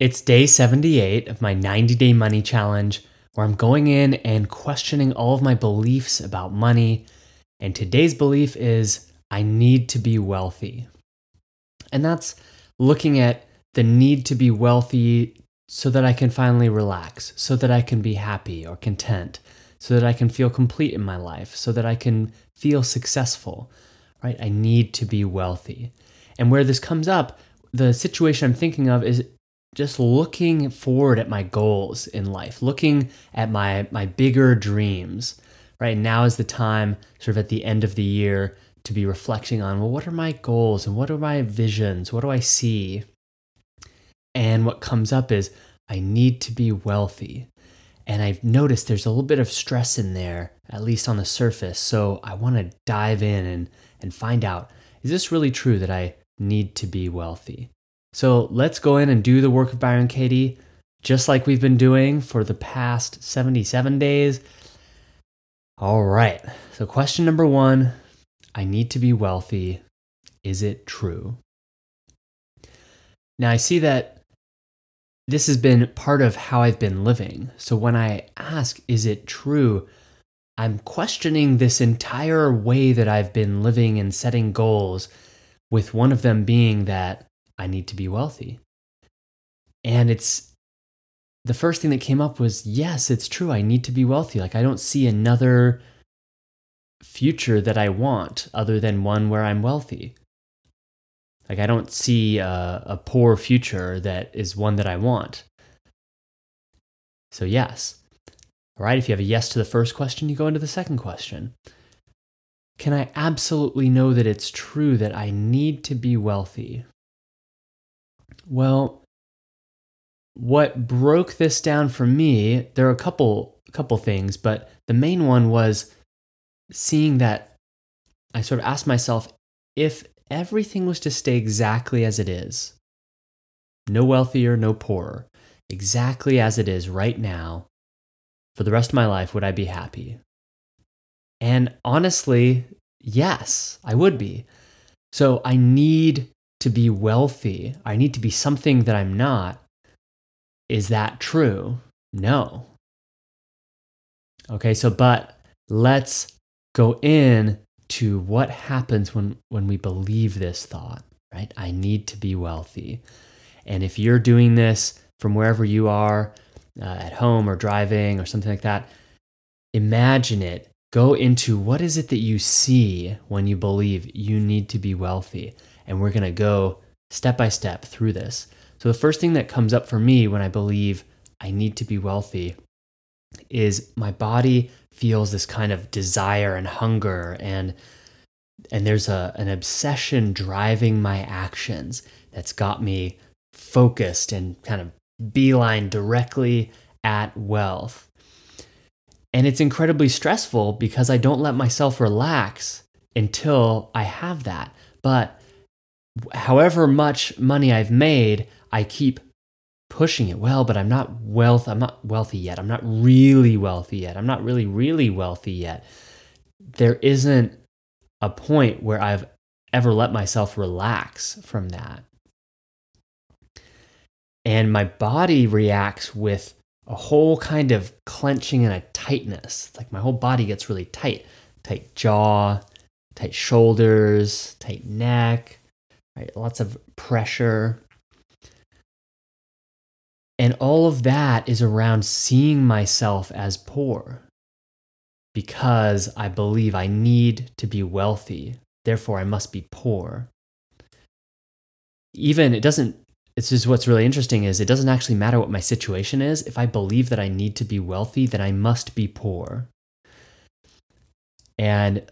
It's day 78 of my 90 Day Money Challenge, where I'm going in and questioning all of my beliefs about money. And today's belief is I need to be wealthy. And that's looking at the need to be wealthy so that I can finally relax, so that I can be happy or content, so that I can feel complete in my life, so that I can feel successful, right? I need to be wealthy. And where this comes up, the situation I'm thinking of is just looking forward at my goals in life, looking at my my bigger dreams. Right now is the time, sort of at the end of the year, to be reflecting on well, what are my goals and what are my visions? What do I see? And what comes up is I need to be wealthy. And I've noticed there's a little bit of stress in there, at least on the surface. So I want to dive in and, and find out is this really true that I need to be wealthy? So let's go in and do the work of Byron Katie, just like we've been doing for the past 77 days. All right. So, question number one I need to be wealthy. Is it true? Now, I see that this has been part of how I've been living. So, when I ask, is it true? I'm questioning this entire way that I've been living and setting goals, with one of them being that I need to be wealthy. And it's the first thing that came up was yes, it's true. I need to be wealthy. Like, I don't see another future that I want other than one where I'm wealthy. Like, I don't see a, a poor future that is one that I want. So, yes. All right, if you have a yes to the first question, you go into the second question. Can I absolutely know that it's true that I need to be wealthy? Well, what broke this down for me, there are a couple couple things, but the main one was seeing that I sort of asked myself if everything was to stay exactly as it is, no wealthier, no poorer, exactly as it is right now, for the rest of my life, would I be happy? And honestly, yes, I would be. So I need to be wealthy. I need to be something that I'm not. Is that true? No. Okay, so but let's go in to what happens when when we believe this thought, right? I need to be wealthy. And if you're doing this from wherever you are, uh, at home or driving or something like that, imagine it. Go into what is it that you see when you believe you need to be wealthy and we're going to go step by step through this. So, the first thing that comes up for me when I believe I need to be wealthy is my body feels this kind of desire and hunger and and there's a an obsession driving my actions that's got me focused and kind of beeline directly at wealth. And it's incredibly stressful because I don't let myself relax until I have that. But however much money I've made, I keep pushing it. Well, but I'm not wealth. I'm not wealthy yet. I'm not really wealthy yet. I'm not really, really wealthy yet. There isn't a point where I've ever let myself relax from that. And my body reacts with a whole kind of clenching and a tightness. Like my whole body gets really tight tight jaw, tight shoulders, tight neck, right? Lots of pressure. And all of that is around seeing myself as poor because I believe I need to be wealthy. Therefore, I must be poor. Even it doesn't, this is what's really interesting is it doesn't actually matter what my situation is. If I believe that I need to be wealthy, then I must be poor. And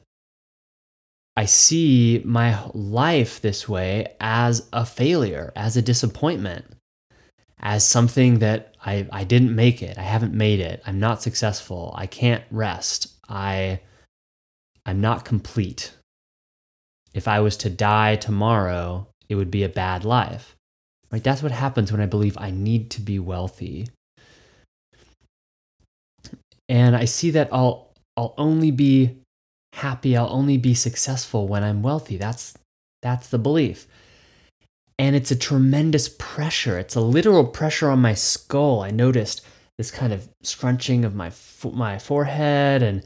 I see my life this way as a failure, as a disappointment, as something that I, I didn't make it. I haven't made it. I'm not successful. I can't rest. I I'm not complete. If I was to die tomorrow, it would be a bad life. Right? That's what happens when I believe I need to be wealthy. And I see that I'll I'll only be happy, I'll only be successful when I'm wealthy. That's that's the belief. And it's a tremendous pressure. It's a literal pressure on my skull. I noticed this kind of scrunching of my my forehead and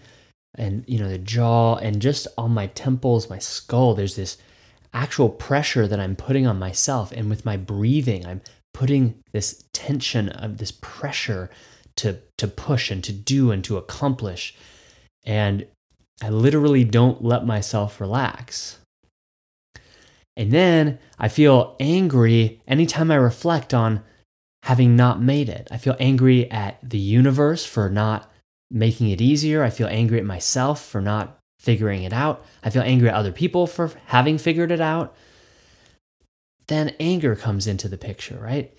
and you know the jaw and just on my temples, my skull. There's this actual pressure that I'm putting on myself, and with my breathing, I'm putting this tension of this pressure to to push and to do and to accomplish and I literally don't let myself relax. And then I feel angry anytime I reflect on having not made it. I feel angry at the universe for not making it easier. I feel angry at myself for not figuring it out. I feel angry at other people for having figured it out. Then anger comes into the picture, right?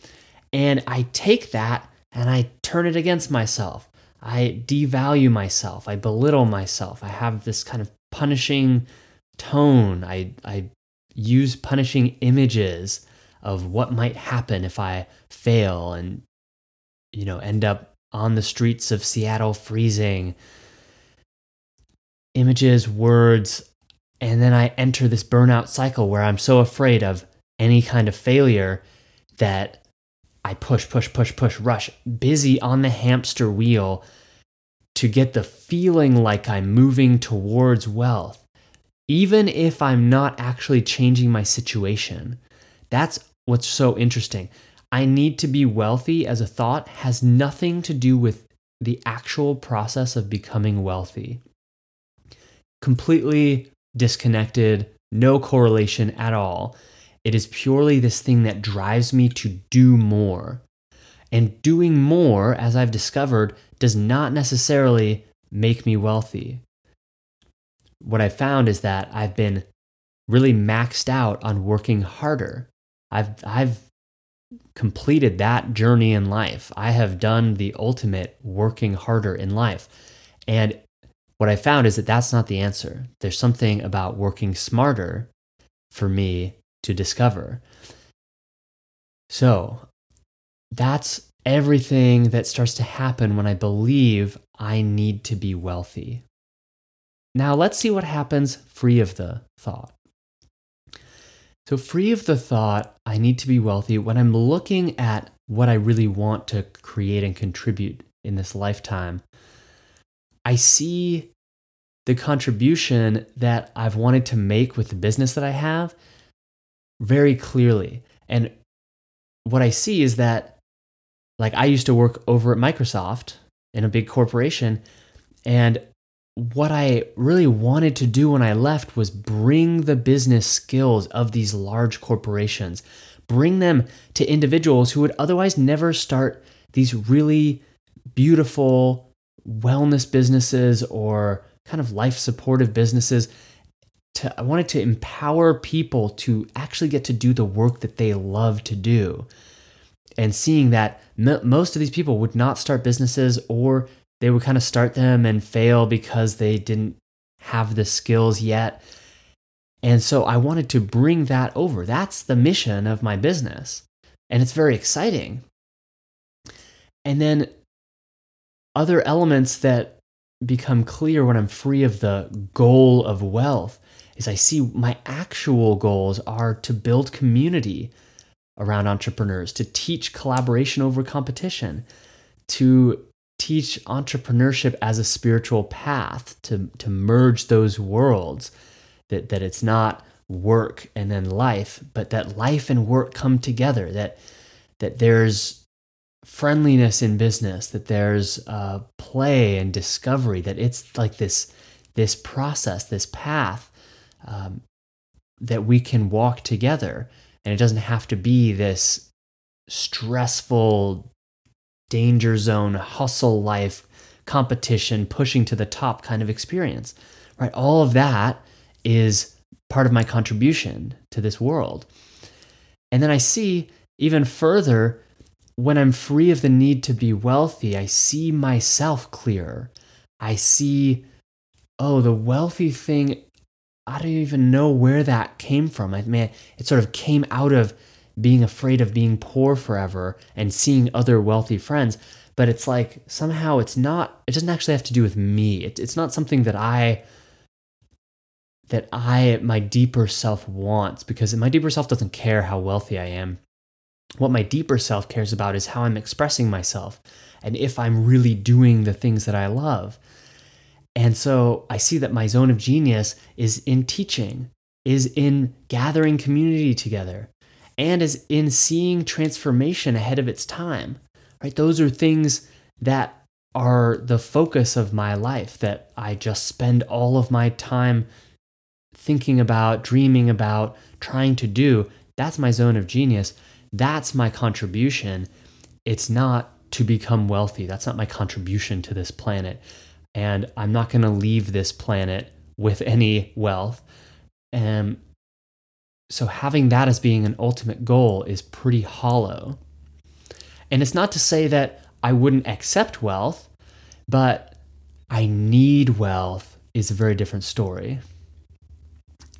And I take that and I turn it against myself. I devalue myself. I belittle myself. I have this kind of punishing tone. I, I use punishing images of what might happen if I fail and, you know, end up on the streets of Seattle freezing. Images, words, and then I enter this burnout cycle where I'm so afraid of any kind of failure that I push, push, push, push, rush, busy on the hamster wheel to get the feeling like I'm moving towards wealth, even if I'm not actually changing my situation. That's what's so interesting. I need to be wealthy as a thought has nothing to do with the actual process of becoming wealthy. Completely disconnected, no correlation at all. It is purely this thing that drives me to do more. And doing more, as I've discovered, does not necessarily make me wealthy. What I found is that I've been really maxed out on working harder. I've, I've completed that journey in life. I have done the ultimate working harder in life. And what I found is that that's not the answer. There's something about working smarter for me to discover. So that's everything that starts to happen when I believe I need to be wealthy. Now, let's see what happens free of the thought. So, free of the thought, I need to be wealthy, when I'm looking at what I really want to create and contribute in this lifetime, I see the contribution that I've wanted to make with the business that I have very clearly. And what I see is that, like, I used to work over at Microsoft in a big corporation. And what I really wanted to do when I left was bring the business skills of these large corporations, bring them to individuals who would otherwise never start these really beautiful wellness businesses or kind of life supportive businesses to I wanted to empower people to actually get to do the work that they love to do. And seeing that m- most of these people would not start businesses or they would kind of start them and fail because they didn't have the skills yet. And so I wanted to bring that over. That's the mission of my business. And it's very exciting. And then other elements that become clear when I'm free of the goal of wealth is I see my actual goals are to build community around entrepreneurs, to teach collaboration over competition, to teach entrepreneurship as a spiritual path, to, to merge those worlds, that, that it's not work and then life, but that life and work come together, that, that there's friendliness in business, that there's uh, play and discovery, that it's like this, this process, this path um, that we can walk together. And it doesn't have to be this stressful, danger zone, hustle life, competition, pushing to the top kind of experience, right? All of that is part of my contribution to this world. And then I see even further when I'm free of the need to be wealthy, I see myself clearer. I see, oh, the wealthy thing, I don't even know where that came from. I mean, it sort of came out of being afraid of being poor forever and seeing other wealthy friends. But it's like somehow it's not, it doesn't actually have to do with me. It, it's not something that I, that I, my deeper self wants because my deeper self doesn't care how wealthy I am. What my deeper self cares about is how I'm expressing myself and if I'm really doing the things that I love. And so I see that my zone of genius is in teaching, is in gathering community together, and is in seeing transformation ahead of its time. Right? Those are things that are the focus of my life that I just spend all of my time thinking about, dreaming about, trying to do. That's my zone of genius. That's my contribution. It's not to become wealthy. That's not my contribution to this planet. And I'm not going to leave this planet with any wealth. And so having that as being an ultimate goal is pretty hollow. And it's not to say that I wouldn't accept wealth, but I need wealth is a very different story.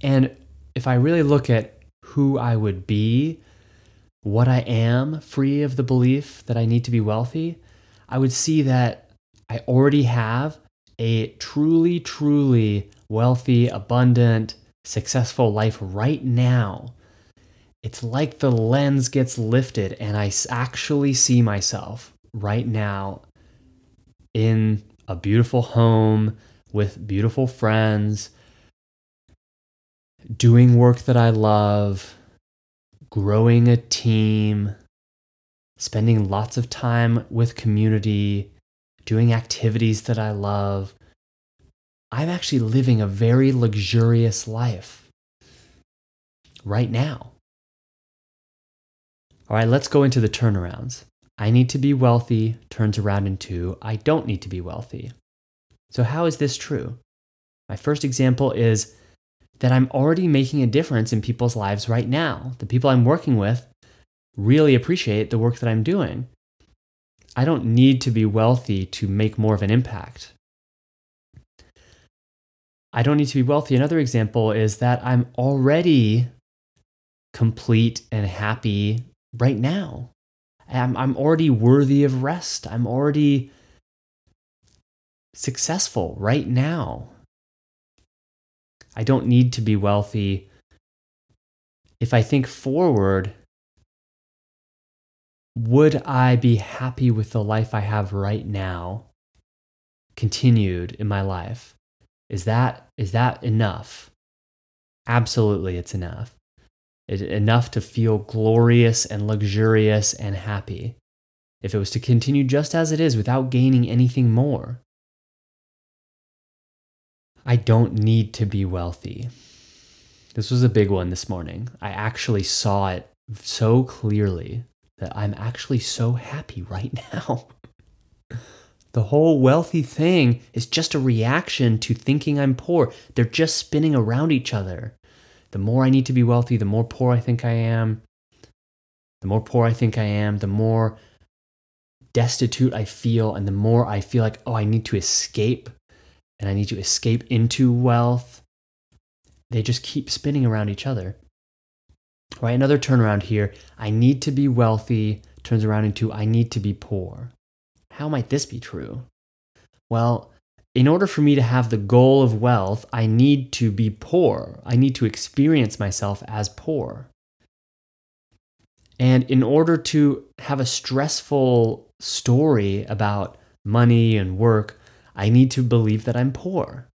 And if I really look at who I would be what I am, free of the belief that I need to be wealthy, I would see that I already have a truly, truly wealthy, abundant, successful life right now. It's like the lens gets lifted and I actually see myself right now in a beautiful home with beautiful friends, doing work that I love, growing a team, spending lots of time with community, doing activities that I love. I'm actually living a very luxurious life right now. All right, let's go into the turnarounds. I need to be wealthy turns around into I don't need to be wealthy. So, how is this true? My first example is that I'm already making a difference in people's lives right now. The people I'm working with really appreciate the work that I'm doing. I don't need to be wealthy to make more of an impact. I don't need to be wealthy. Another example is that I'm already complete and happy right now. I'm, I'm already worthy of rest. I'm already successful right now. I don't need to be wealthy. If I think forward, would I be happy with the life I have right now continued in my life? Is that is that enough? Absolutely it's enough. Enough to feel glorious and luxurious and happy. If it was to continue just as it is without gaining anything more, I don't need to be wealthy. This was a big one this morning. I actually saw it so clearly that I'm actually so happy right now. the whole wealthy thing is just a reaction to thinking I'm poor. They're just spinning around each other. The more I need to be wealthy, the more poor I think I am. The more poor I think I am, the more destitute I feel, and the more I feel like, oh, I need to escape and I need to escape into wealth. They just keep spinning around each other. Right? Another turnaround here I need to be wealthy turns around into I need to be poor. How might this be true? Well, in order for me to have the goal of wealth, I need to be poor. I need to experience myself as poor. And in order to have a stressful story about money and work, I need to believe that I'm poor.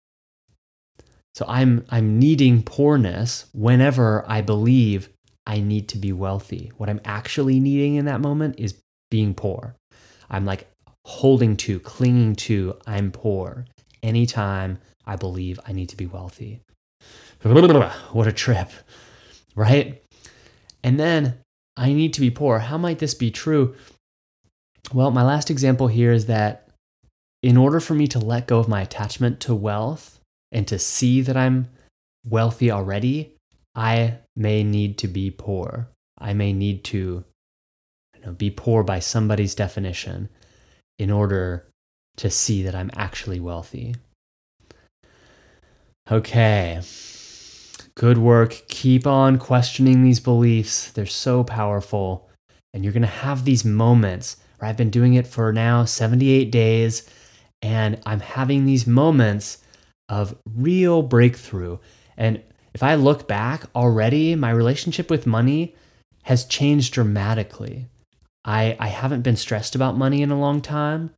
So I'm I'm needing poorness whenever I believe I need to be wealthy. What I'm actually needing in that moment is being poor. I'm like holding to, clinging to I'm poor anytime I believe I need to be wealthy. What a trip, right? And then I need to be poor. How might this be true? Well, my last example here is that in order for me to let go of my attachment to wealth and to see that I'm wealthy already, I may need to be poor. I may need to know, be poor by somebody's definition in order to see that I'm actually wealthy. Okay. Good work. Keep on questioning these beliefs. They're so powerful. And you're going to have these moments where I've been doing it for now 78 days, and I'm having these moments of real breakthrough. And if I look back already, my relationship with money has changed dramatically. I, I haven't been stressed about money in a long time.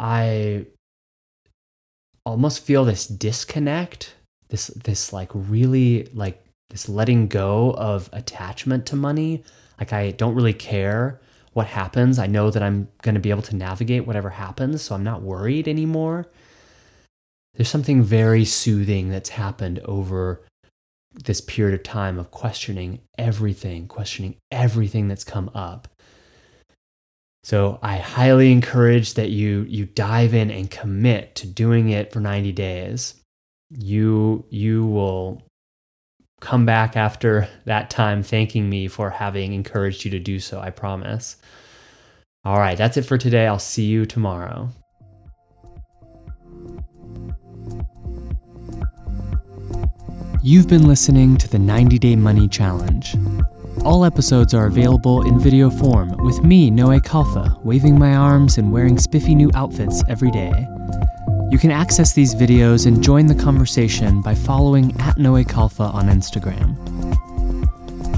I almost feel this disconnect, this this like really like this letting go of attachment to money. Like I don't really care what happens. I know that I'm going to be able to navigate whatever happens, so I'm not worried anymore. There's something very soothing that's happened over this period of time of questioning everything, questioning everything that's come up. So I highly encourage that you you dive in and commit to doing it for 90 days. You you will come back after that time thanking me for having encouraged you to do so, I promise. All right, that's it for today. I'll see you tomorrow. You've been listening to the 90 Day Money Challenge. All episodes are available in video form with me, Noé Khalfa, waving my arms and wearing spiffy new outfits every day. You can access these videos and join the conversation by following at Noé Khalfa on Instagram.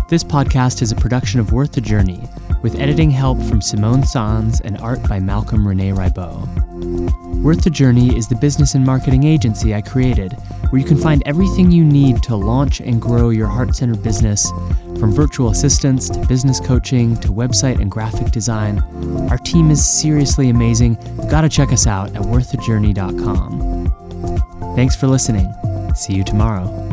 This podcast is a production of Worth the Journey, with editing help from Simone Sans and art by Malcolm Rene Ribot. Worth the Journey is the business and marketing agency I created, where you can find everything you need to launch and grow your heart centered business from virtual assistants to business coaching to website and graphic design. Our team is seriously amazing. You've got to check us out at worththejourney.com. Thanks for listening. See you tomorrow.